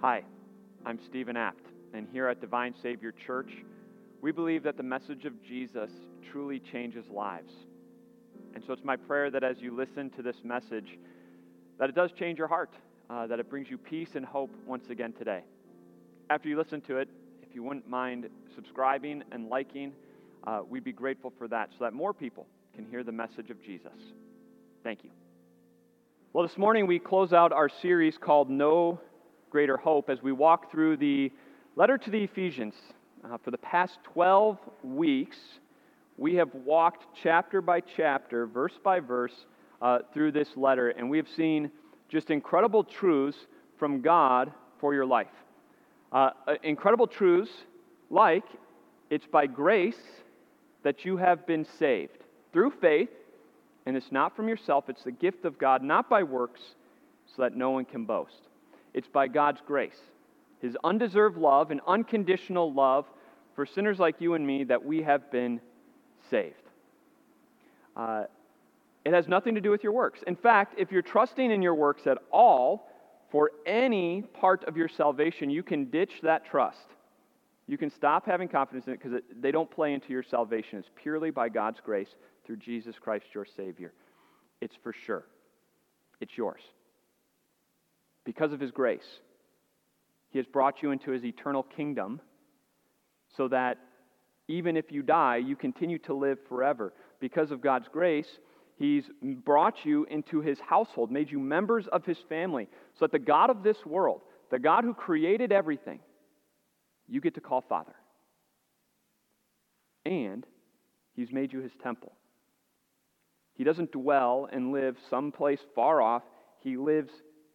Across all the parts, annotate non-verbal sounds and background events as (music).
Hi, I'm Stephen Apt, and here at Divine Savior Church, we believe that the message of Jesus truly changes lives. And so it's my prayer that as you listen to this message, that it does change your heart, uh, that it brings you peace and hope once again today. After you listen to it, if you wouldn't mind subscribing and liking, uh, we'd be grateful for that so that more people can hear the message of Jesus. Thank you. Well, this morning we close out our series called Know Greater Hope as we walk through the letter to the Ephesians. Uh, for the past 12 weeks, we have walked chapter by chapter, verse by verse, uh, through this letter, and we have seen just incredible truths from God for your life. Uh, uh incredible truths like it's by grace that you have been saved through faith and it's not from yourself, it's the gift of God, not by works, so that no one can boast. It's by God's grace, His undeserved love and unconditional love for sinners like you and me that we have been saved. Uh, it has nothing to do with your works. In fact, if you're trusting in your works at all for any part of your salvation, you can ditch that trust. You can stop having confidence in it because they don't play into your salvation. It's purely by God's grace through Jesus Christ, your Savior. It's for sure. It's yours. Because of His grace, He has brought you into His eternal kingdom so that even if you die, you continue to live forever. Because of God's grace, He's brought you into His household, made you members of His family, so that the God of this world, the God who created everything, you get to call Father. And He's made you His temple. He doesn't dwell and live someplace far off. He lives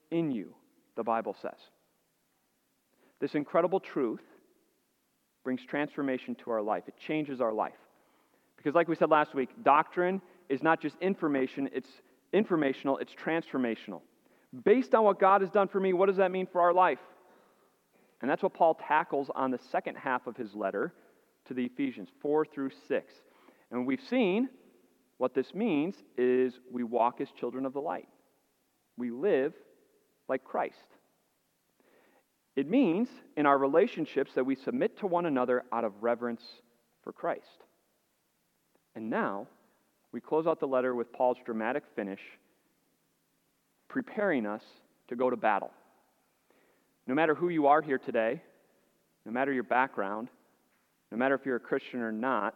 in you, the Bible says. This incredible truth brings transformation to our life, it changes our life. Because, like we said last week, doctrine is not just information, it's informational, it's transformational. Based on what God has done for me, what does that mean for our life? And that's what Paul tackles on the second half of his letter to the Ephesians, 4 through 6. And we've seen what this means is we walk as children of the light, we live like Christ. It means in our relationships that we submit to one another out of reverence for Christ. And now, we close out the letter with Paul's dramatic finish, preparing us to go to battle. No matter who you are here today, no matter your background, no matter if you're a Christian or not,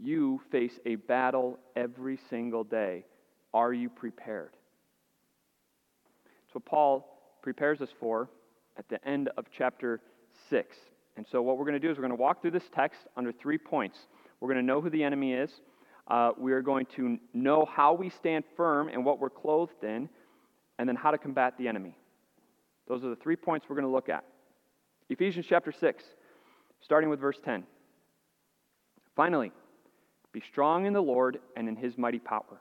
you face a battle every single day. Are you prepared? What Paul prepares us for at the end of chapter 6. And so, what we're going to do is we're going to walk through this text under three points. We're going to know who the enemy is, uh, we are going to know how we stand firm and what we're clothed in, and then how to combat the enemy. Those are the three points we're going to look at. Ephesians chapter 6, starting with verse 10. Finally, be strong in the Lord and in his mighty power.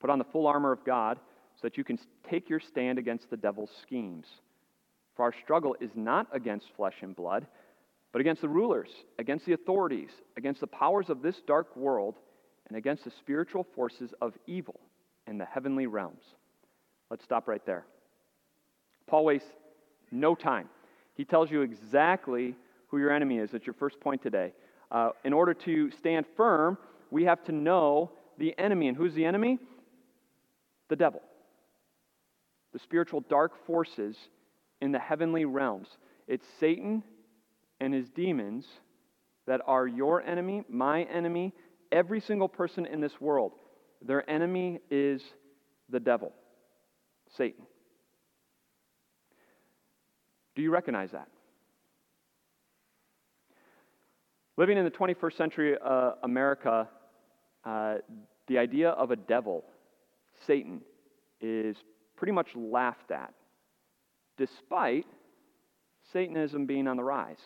Put on the full armor of God so that you can take your stand against the devil's schemes. For our struggle is not against flesh and blood, but against the rulers, against the authorities, against the powers of this dark world, and against the spiritual forces of evil in the heavenly realms. Let's stop right there. Paul wastes no time. He tells you exactly who your enemy is. That's your first point today. Uh, in order to stand firm, we have to know the enemy. And who's the enemy? The devil. The spiritual dark forces in the heavenly realms. It's Satan and his demons that are your enemy, my enemy, every single person in this world. Their enemy is the devil, Satan. Do you recognize that? Living in the 21st century uh, America, uh, the idea of a devil, Satan, is pretty much laughed at, despite Satanism being on the rise.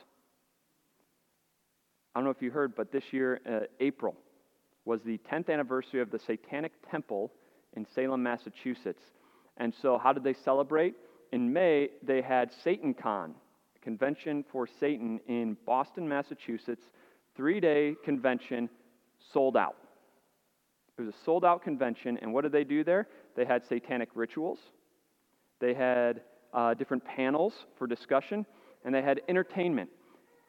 I don't know if you heard, but this year, uh, April, was the 10th anniversary of the Satanic Temple in Salem, Massachusetts. And so, how did they celebrate? In May, they had SatanCon, a convention for Satan in Boston, Massachusetts, three day convention sold out. It was a sold out convention, and what did they do there? They had satanic rituals, they had uh, different panels for discussion, and they had entertainment.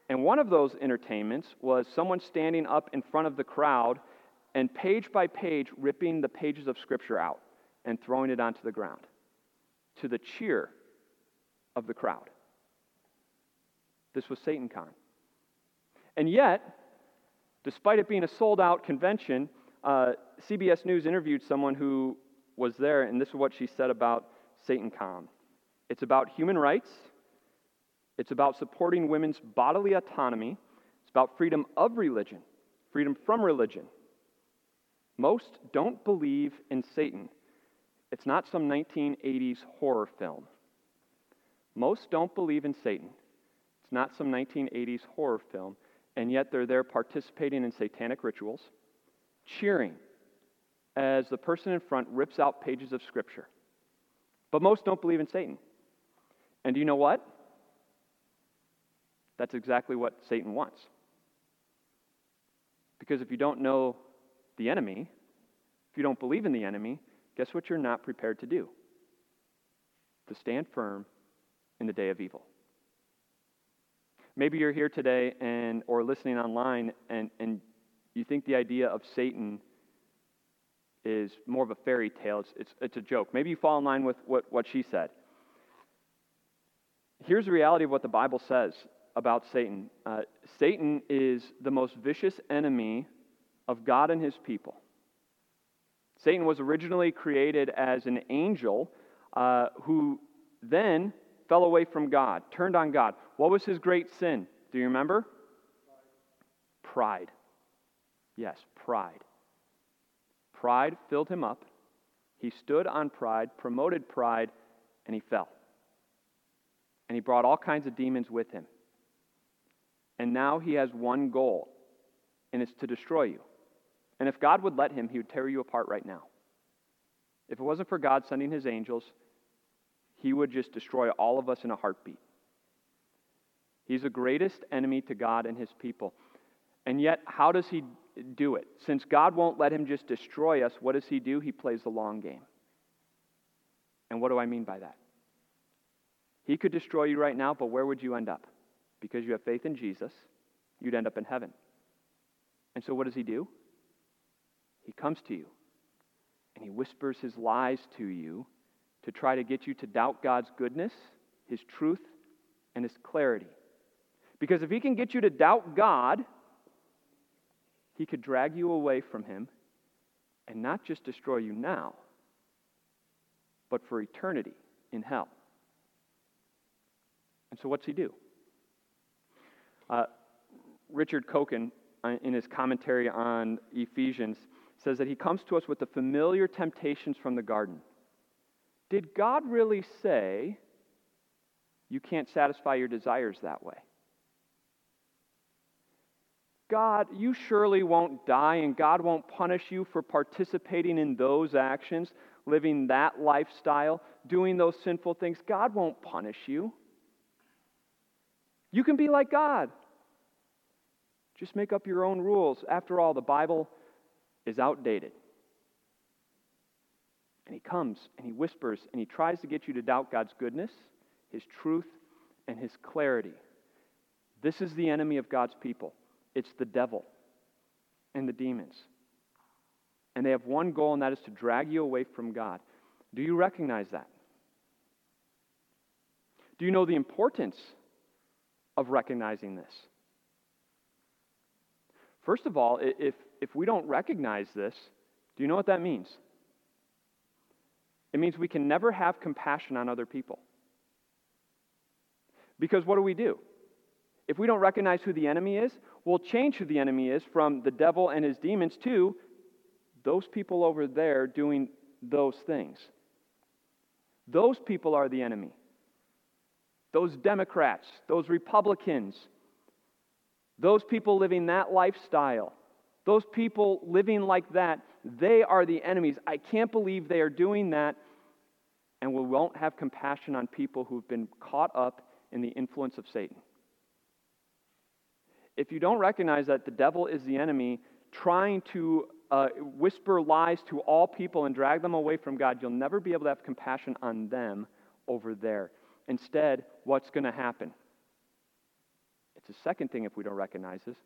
And one of those entertainments was someone standing up in front of the crowd and page by page ripping the pages of Scripture out and throwing it onto the ground to the cheer of the crowd. This was SatanCon. And yet, despite it being a sold out convention, uh, CBS News interviewed someone who was there, and this is what she said about SatanCon. It's about human rights, it's about supporting women's bodily autonomy, it's about freedom of religion, freedom from religion. Most don't believe in Satan. It's not some 1980s horror film. Most don't believe in Satan. It's not some 1980s horror film, and yet they're there participating in satanic rituals, cheering as the person in front rips out pages of Scripture. But most don't believe in Satan. And do you know what? That's exactly what Satan wants. Because if you don't know the enemy, if you don't believe in the enemy, guess what you're not prepared to do? To stand firm in the day of evil. Maybe you're here today and or listening online and, and you think the idea of Satan is more of a fairy tale. It's, it's, it's a joke. Maybe you fall in line with what, what she said. Here's the reality of what the Bible says about Satan uh, Satan is the most vicious enemy of God and his people. Satan was originally created as an angel uh, who then fell away from God, turned on God. What was his great sin? Do you remember? Pride. Yes, pride. Pride filled him up. He stood on pride, promoted pride, and he fell. And he brought all kinds of demons with him. And now he has one goal, and it's to destroy you. And if God would let him, he would tear you apart right now. If it wasn't for God sending his angels, he would just destroy all of us in a heartbeat. He's the greatest enemy to God and his people. And yet, how does he do it? Since God won't let him just destroy us, what does he do? He plays the long game. And what do I mean by that? He could destroy you right now, but where would you end up? Because you have faith in Jesus, you'd end up in heaven. And so, what does he do? He comes to you and he whispers his lies to you to try to get you to doubt God's goodness, his truth, and his clarity. Because if he can get you to doubt God, he could drag you away from him and not just destroy you now, but for eternity in hell. And so, what's he do? Uh, Richard Coekin, uh, in his commentary on Ephesians, says that he comes to us with the familiar temptations from the garden. Did God really say you can't satisfy your desires that way? God, you surely won't die, and God won't punish you for participating in those actions, living that lifestyle, doing those sinful things. God won't punish you. You can be like God. Just make up your own rules. After all, the Bible is outdated. And he comes and he whispers and he tries to get you to doubt God's goodness, his truth, and his clarity. This is the enemy of God's people it's the devil and the demons. And they have one goal, and that is to drag you away from God. Do you recognize that? Do you know the importance of recognizing this? First of all, if, if we don't recognize this, do you know what that means? It means we can never have compassion on other people. Because what do we do? If we don't recognize who the enemy is, we'll change who the enemy is from the devil and his demons to those people over there doing those things. Those people are the enemy. Those Democrats, those Republicans, those people living that lifestyle, those people living like that, they are the enemies. I can't believe they are doing that. And we won't have compassion on people who've been caught up in the influence of Satan. If you don't recognize that the devil is the enemy trying to uh, whisper lies to all people and drag them away from God, you'll never be able to have compassion on them over there. Instead, what's going to happen? It's the second thing if we don't recognize this.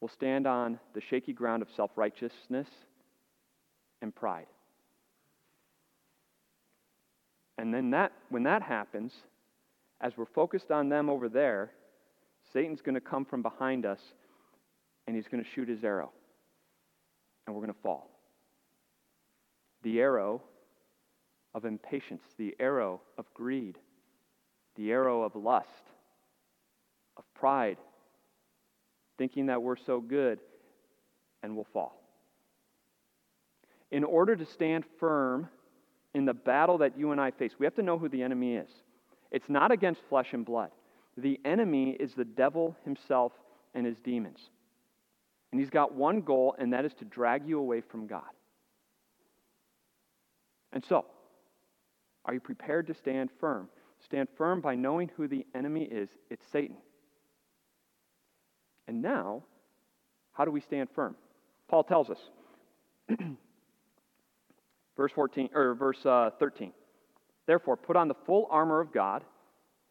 We'll stand on the shaky ground of self righteousness and pride. And then that, when that happens, as we're focused on them over there, Satan's going to come from behind us and he's going to shoot his arrow. And we're going to fall. The arrow of impatience, the arrow of greed, the arrow of lust, of pride, thinking that we're so good, and we'll fall. In order to stand firm in the battle that you and I face, we have to know who the enemy is. It's not against flesh and blood. The enemy is the devil himself and his demons. And he's got one goal, and that is to drag you away from God. And so, are you prepared to stand firm? Stand firm by knowing who the enemy is. It's Satan. And now, how do we stand firm? Paul tells us. (clears throat) verse 14 or verse uh, 13. Therefore, put on the full armor of God,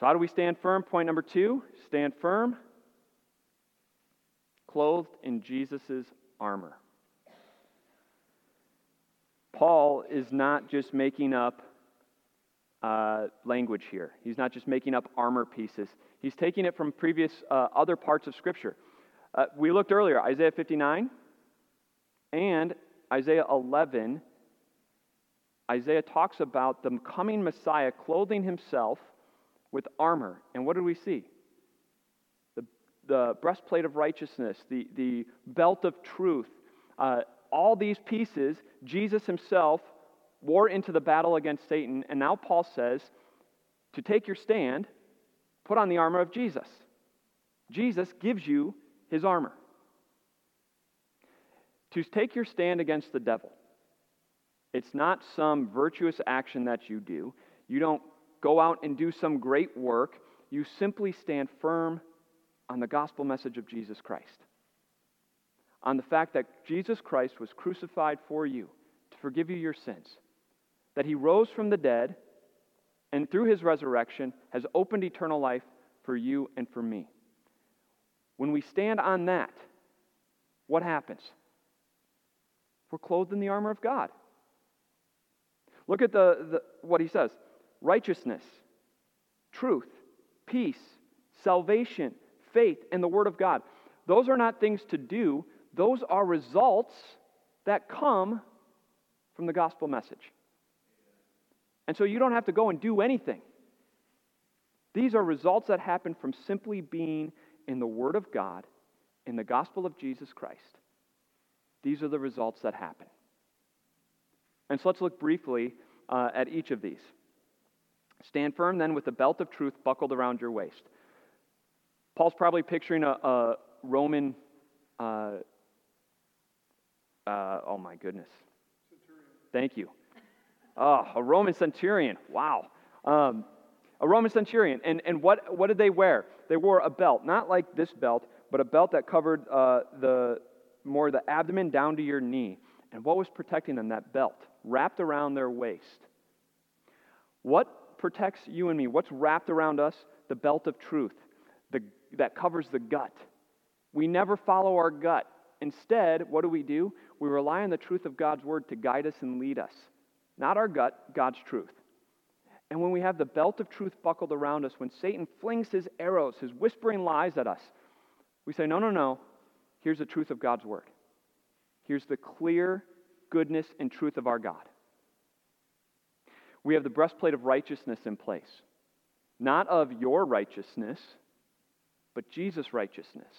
So, how do we stand firm? Point number two stand firm, clothed in Jesus' armor. Paul is not just making up uh, language here. He's not just making up armor pieces. He's taking it from previous uh, other parts of Scripture. Uh, we looked earlier, Isaiah 59 and Isaiah 11, Isaiah talks about the coming Messiah clothing himself with armor. And what do we see? The, the breastplate of righteousness, the, the belt of truth, uh, all these pieces, Jesus himself wore into the battle against Satan. And now Paul says to take your stand, put on the armor of Jesus. Jesus gives you his armor to take your stand against the devil. It's not some virtuous action that you do. You don't go out and do some great work. You simply stand firm on the gospel message of Jesus Christ. On the fact that Jesus Christ was crucified for you to forgive you your sins, that he rose from the dead, and through his resurrection has opened eternal life for you and for me. When we stand on that, what happens? We're clothed in the armor of God. Look at the, the, what he says righteousness, truth, peace, salvation, faith, and the Word of God. Those are not things to do, those are results that come from the gospel message. And so you don't have to go and do anything. These are results that happen from simply being in the Word of God, in the gospel of Jesus Christ. These are the results that happen. And so let's look briefly uh, at each of these. Stand firm then with the belt of truth buckled around your waist. Paul's probably picturing a, a Roman, uh, uh, oh my goodness. Centurion. Thank you. Oh, a Roman centurion. Wow. Um, a Roman centurion. And, and what, what did they wear? They wore a belt, not like this belt, but a belt that covered uh, the, more the abdomen down to your knee. And what was protecting them? That belt wrapped around their waist. What protects you and me? What's wrapped around us? The belt of truth the, that covers the gut. We never follow our gut. Instead, what do we do? We rely on the truth of God's word to guide us and lead us. Not our gut, God's truth. And when we have the belt of truth buckled around us, when Satan flings his arrows, his whispering lies at us, we say, No, no, no. Here's the truth of God's word. Here's the clear goodness and truth of our God. We have the breastplate of righteousness in place, not of your righteousness, but Jesus' righteousness.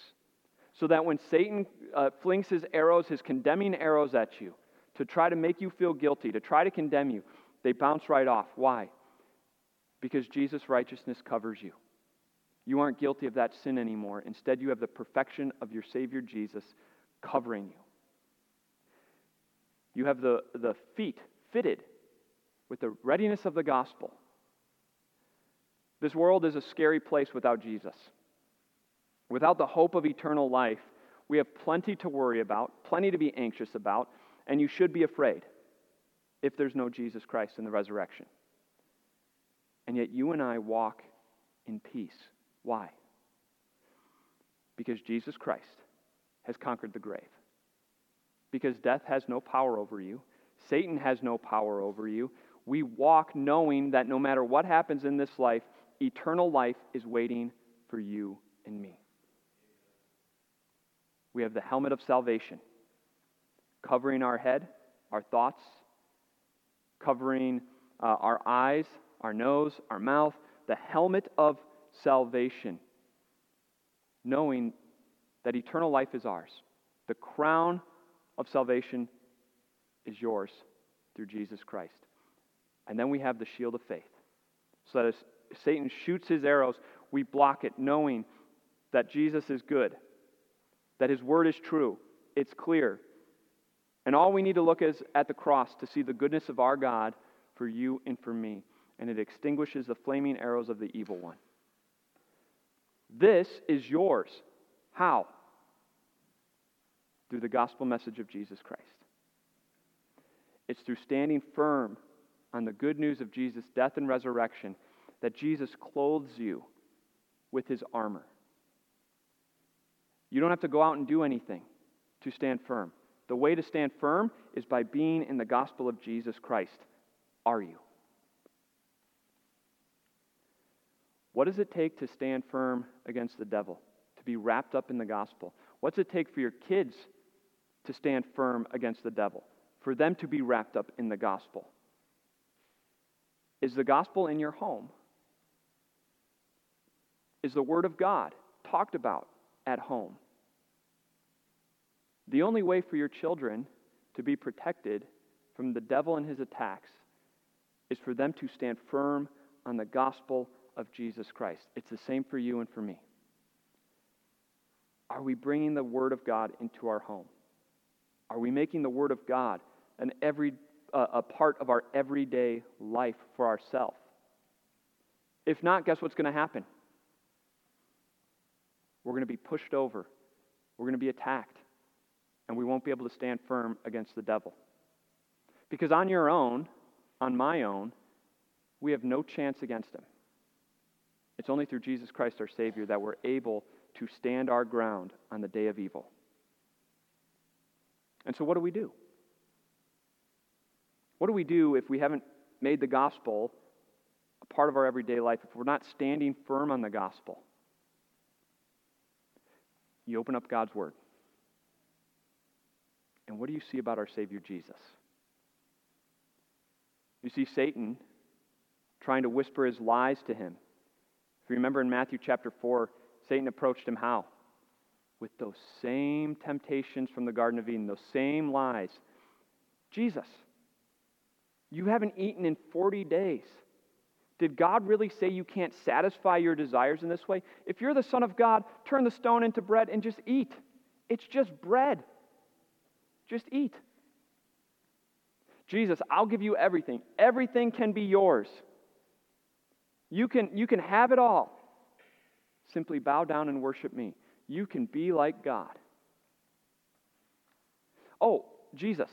So that when Satan uh, flings his arrows, his condemning arrows at you, to try to make you feel guilty, to try to condemn you, they bounce right off. Why? Because Jesus' righteousness covers you. You aren't guilty of that sin anymore. Instead, you have the perfection of your Savior Jesus covering you. You have the, the feet fitted with the readiness of the gospel. This world is a scary place without Jesus. Without the hope of eternal life, we have plenty to worry about, plenty to be anxious about, and you should be afraid if there's no Jesus Christ in the resurrection. And yet you and I walk in peace. Why? Because Jesus Christ has conquered the grave. Because death has no power over you, Satan has no power over you. We walk knowing that no matter what happens in this life, eternal life is waiting for you and me. We have the helmet of salvation covering our head, our thoughts, covering uh, our eyes, our nose, our mouth, the helmet of salvation, knowing that eternal life is ours. The crown of salvation is yours through Jesus Christ. And then we have the shield of faith. So that as Satan shoots his arrows, we block it, knowing that Jesus is good, that his word is true, it's clear. And all we need to look is at the cross to see the goodness of our God for you and for me. And it extinguishes the flaming arrows of the evil one. This is yours. How? Through the gospel message of Jesus Christ. It's through standing firm on the good news of Jesus' death and resurrection that Jesus clothes you with his armor. You don't have to go out and do anything to stand firm. The way to stand firm is by being in the gospel of Jesus Christ. Are you? What does it take to stand firm against the devil? To be wrapped up in the gospel? What's it take for your kids to stand firm against the devil? For them to be wrapped up in the gospel? Is the gospel in your home? Is the Word of God talked about at home? The only way for your children to be protected from the devil and his attacks is for them to stand firm on the gospel of Jesus Christ. It's the same for you and for me. Are we bringing the Word of God into our home? Are we making the Word of God an every, uh, a part of our everyday life for ourselves? If not, guess what's going to happen? We're going to be pushed over. We're going to be attacked. And we won't be able to stand firm against the devil. Because on your own, on my own, we have no chance against him. It's only through Jesus Christ our Savior that we're able to stand our ground on the day of evil. And so, what do we do? What do we do if we haven't made the gospel a part of our everyday life, if we're not standing firm on the gospel? You open up God's Word. And what do you see about our Savior Jesus? You see Satan trying to whisper his lies to him if you remember in Matthew chapter 4, Satan approached him how? With those same temptations from the Garden of Eden, those same lies. Jesus, you haven't eaten in 40 days. Did God really say you can't satisfy your desires in this way? If you're the Son of God, turn the stone into bread and just eat. It's just bread. Just eat. Jesus, I'll give you everything. Everything can be yours. You can, you can have it all. Simply bow down and worship me. You can be like God. Oh, Jesus,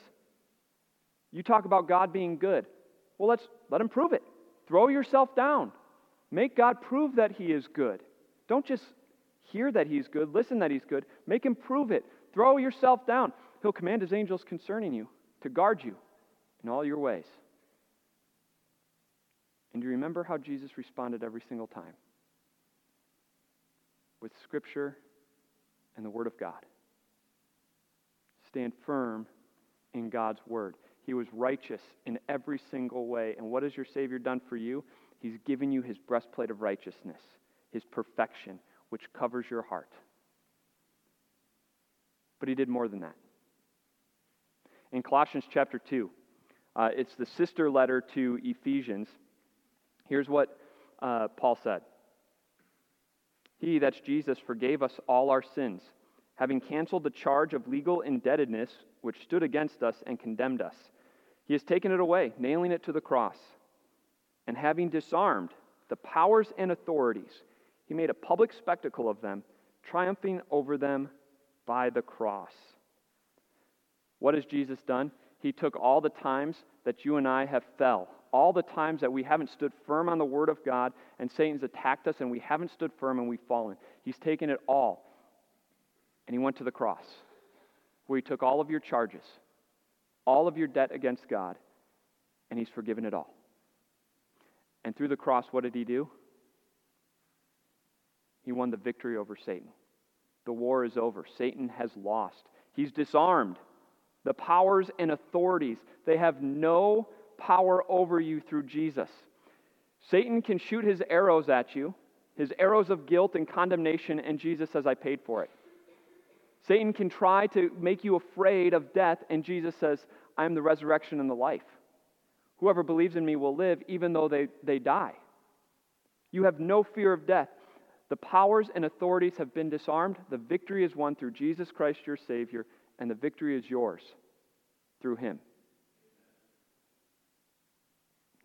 you talk about God being good. Well, let's let him prove it. Throw yourself down. Make God prove that he is good. Don't just hear that he's good, listen that he's good. Make him prove it. Throw yourself down. He'll command his angels concerning you to guard you in all your ways. And do you remember how Jesus responded every single time? With Scripture and the Word of God. Stand firm in God's Word. He was righteous in every single way. And what has your Savior done for you? He's given you His breastplate of righteousness, His perfection, which covers your heart. But He did more than that. In Colossians chapter 2, uh, it's the sister letter to Ephesians. Here's what uh, Paul said. He, that's Jesus, forgave us all our sins, having canceled the charge of legal indebtedness which stood against us and condemned us. He has taken it away, nailing it to the cross. And having disarmed the powers and authorities, he made a public spectacle of them, triumphing over them by the cross. What has Jesus done? He took all the times that you and I have fell, all the times that we haven't stood firm on the Word of God and Satan's attacked us and we haven't stood firm and we've fallen. He's taken it all. And he went to the cross where he took all of your charges, all of your debt against God, and he's forgiven it all. And through the cross, what did he do? He won the victory over Satan. The war is over. Satan has lost. He's disarmed. The powers and authorities, they have no power over you through Jesus. Satan can shoot his arrows at you, his arrows of guilt and condemnation, and Jesus says, I paid for it. Satan can try to make you afraid of death, and Jesus says, I am the resurrection and the life. Whoever believes in me will live even though they, they die. You have no fear of death. The powers and authorities have been disarmed. The victory is won through Jesus Christ, your Savior, and the victory is yours through Him.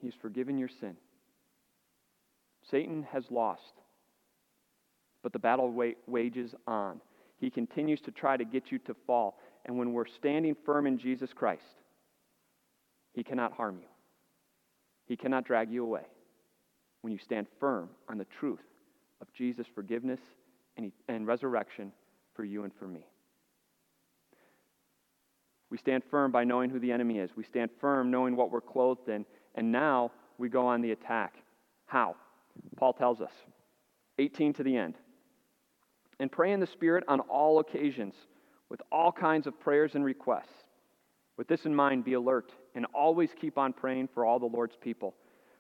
He's forgiven your sin. Satan has lost, but the battle wages on. He continues to try to get you to fall. And when we're standing firm in Jesus Christ, He cannot harm you, He cannot drag you away. When you stand firm on the truth of Jesus' forgiveness and, and resurrection for you and for me. We stand firm by knowing who the enemy is. We stand firm knowing what we're clothed in. And now we go on the attack. How? Paul tells us. 18 to the end. And pray in the Spirit on all occasions with all kinds of prayers and requests. With this in mind, be alert and always keep on praying for all the Lord's people.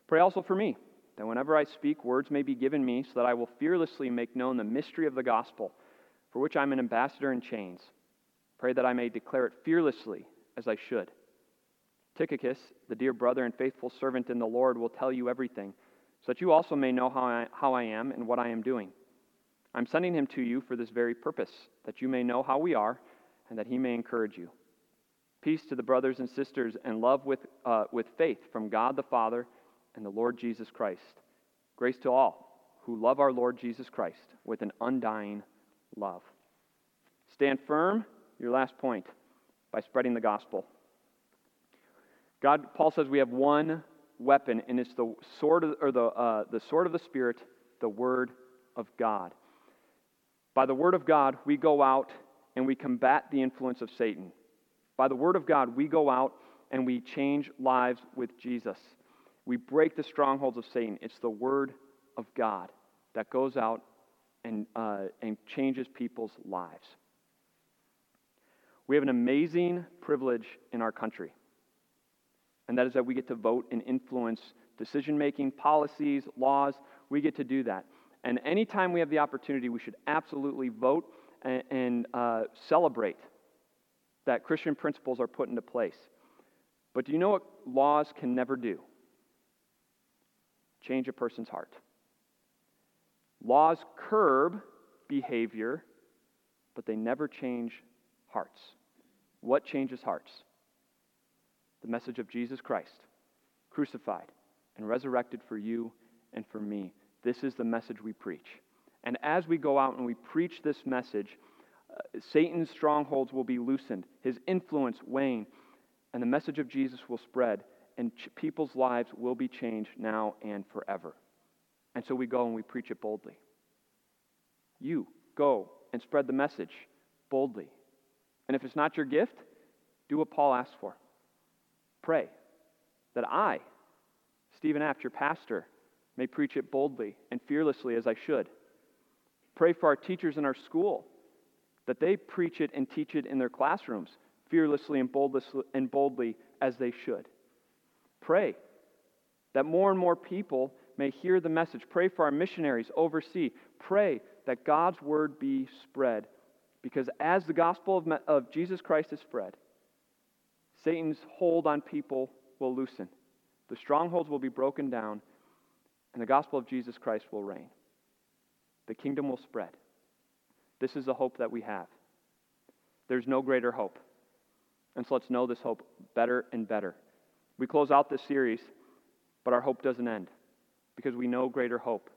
Pray also for me that whenever I speak, words may be given me, so that I will fearlessly make known the mystery of the gospel, for which I'm an ambassador in chains. Pray that I may declare it fearlessly as I should. Tychicus, the dear brother and faithful servant in the Lord, will tell you everything, so that you also may know how I, how I am and what I am doing. I'm sending him to you for this very purpose, that you may know how we are, and that he may encourage you. Peace to the brothers and sisters, and love with, uh, with faith from God the Father and the Lord Jesus Christ. Grace to all who love our Lord Jesus Christ with an undying love. Stand firm, your last point, by spreading the gospel. God, Paul says we have one weapon, and it's the sword of, or the, uh, the sword of the Spirit, the Word of God. By the Word of God, we go out and we combat the influence of Satan. By the Word of God, we go out and we change lives with Jesus. We break the strongholds of Satan. It's the Word of God that goes out and, uh, and changes people's lives. We have an amazing privilege in our country, and that is that we get to vote and influence decision making, policies, laws. We get to do that. And anytime we have the opportunity, we should absolutely vote and, and uh, celebrate that Christian principles are put into place. But do you know what laws can never do? change a person's heart. Laws curb behavior, but they never change hearts. What changes hearts? The message of Jesus Christ, crucified and resurrected for you and for me. This is the message we preach. And as we go out and we preach this message, uh, Satan's strongholds will be loosened, his influence wane, and the message of Jesus will spread and ch- people's lives will be changed now and forever. And so we go and we preach it boldly. You go and spread the message boldly. And if it's not your gift, do what Paul asked for. Pray that I, Stephen Apt, your pastor, may preach it boldly and fearlessly as I should. Pray for our teachers in our school that they preach it and teach it in their classrooms fearlessly and boldly as they should. Pray that more and more people may hear the message. Pray for our missionaries overseas. Pray that God's word be spread. Because as the gospel of, of Jesus Christ is spread, Satan's hold on people will loosen. The strongholds will be broken down, and the gospel of Jesus Christ will reign. The kingdom will spread. This is the hope that we have. There's no greater hope. And so let's know this hope better and better. We close out this series, but our hope doesn't end because we know greater hope.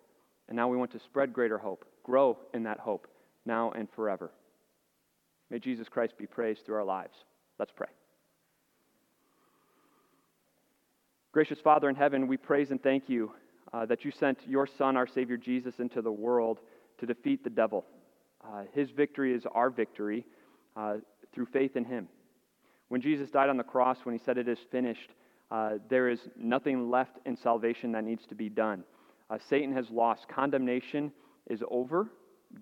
And now we want to spread greater hope, grow in that hope now and forever. May Jesus Christ be praised through our lives. Let's pray. Gracious Father in heaven, we praise and thank you uh, that you sent your Son, our Savior Jesus, into the world to defeat the devil. Uh, his victory is our victory uh, through faith in him. When Jesus died on the cross, when he said, It is finished, uh, there is nothing left in salvation that needs to be done. Uh, Satan has lost. Condemnation is over.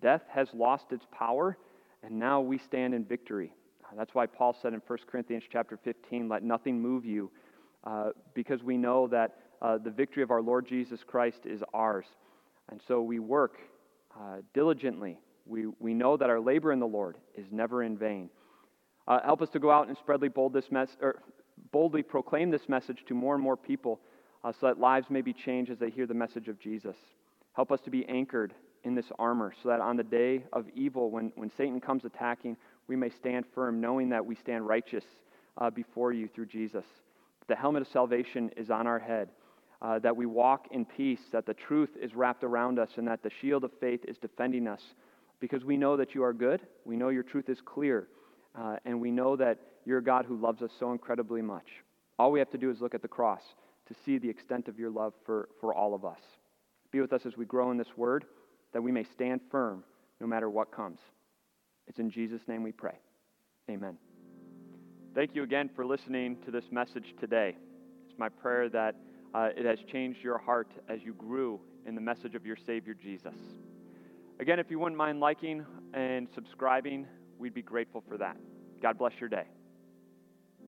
Death has lost its power, and now we stand in victory. Uh, that's why Paul said in 1 Corinthians chapter 15, Let nothing move you, because we know that uh, the victory of our Lord Jesus Christ is ours. And so we work uh, diligently. We, we know that our labor in the Lord is never in vain. Uh, help us to go out and spreadly bold this mess, or boldly proclaim this message to more and more people uh, so that lives may be changed as they hear the message of Jesus. Help us to be anchored in this armor so that on the day of evil, when, when Satan comes attacking, we may stand firm, knowing that we stand righteous uh, before you through Jesus. The helmet of salvation is on our head, uh, that we walk in peace, that the truth is wrapped around us, and that the shield of faith is defending us because we know that you are good, we know your truth is clear, uh, and we know that you're a God who loves us so incredibly much. All we have to do is look at the cross to see the extent of your love for, for all of us. Be with us as we grow in this word, that we may stand firm no matter what comes. It's in Jesus' name we pray. Amen. Thank you again for listening to this message today. It's my prayer that uh, it has changed your heart as you grew in the message of your Savior Jesus. Again, if you wouldn't mind liking and subscribing, we'd be grateful for that. God bless your day.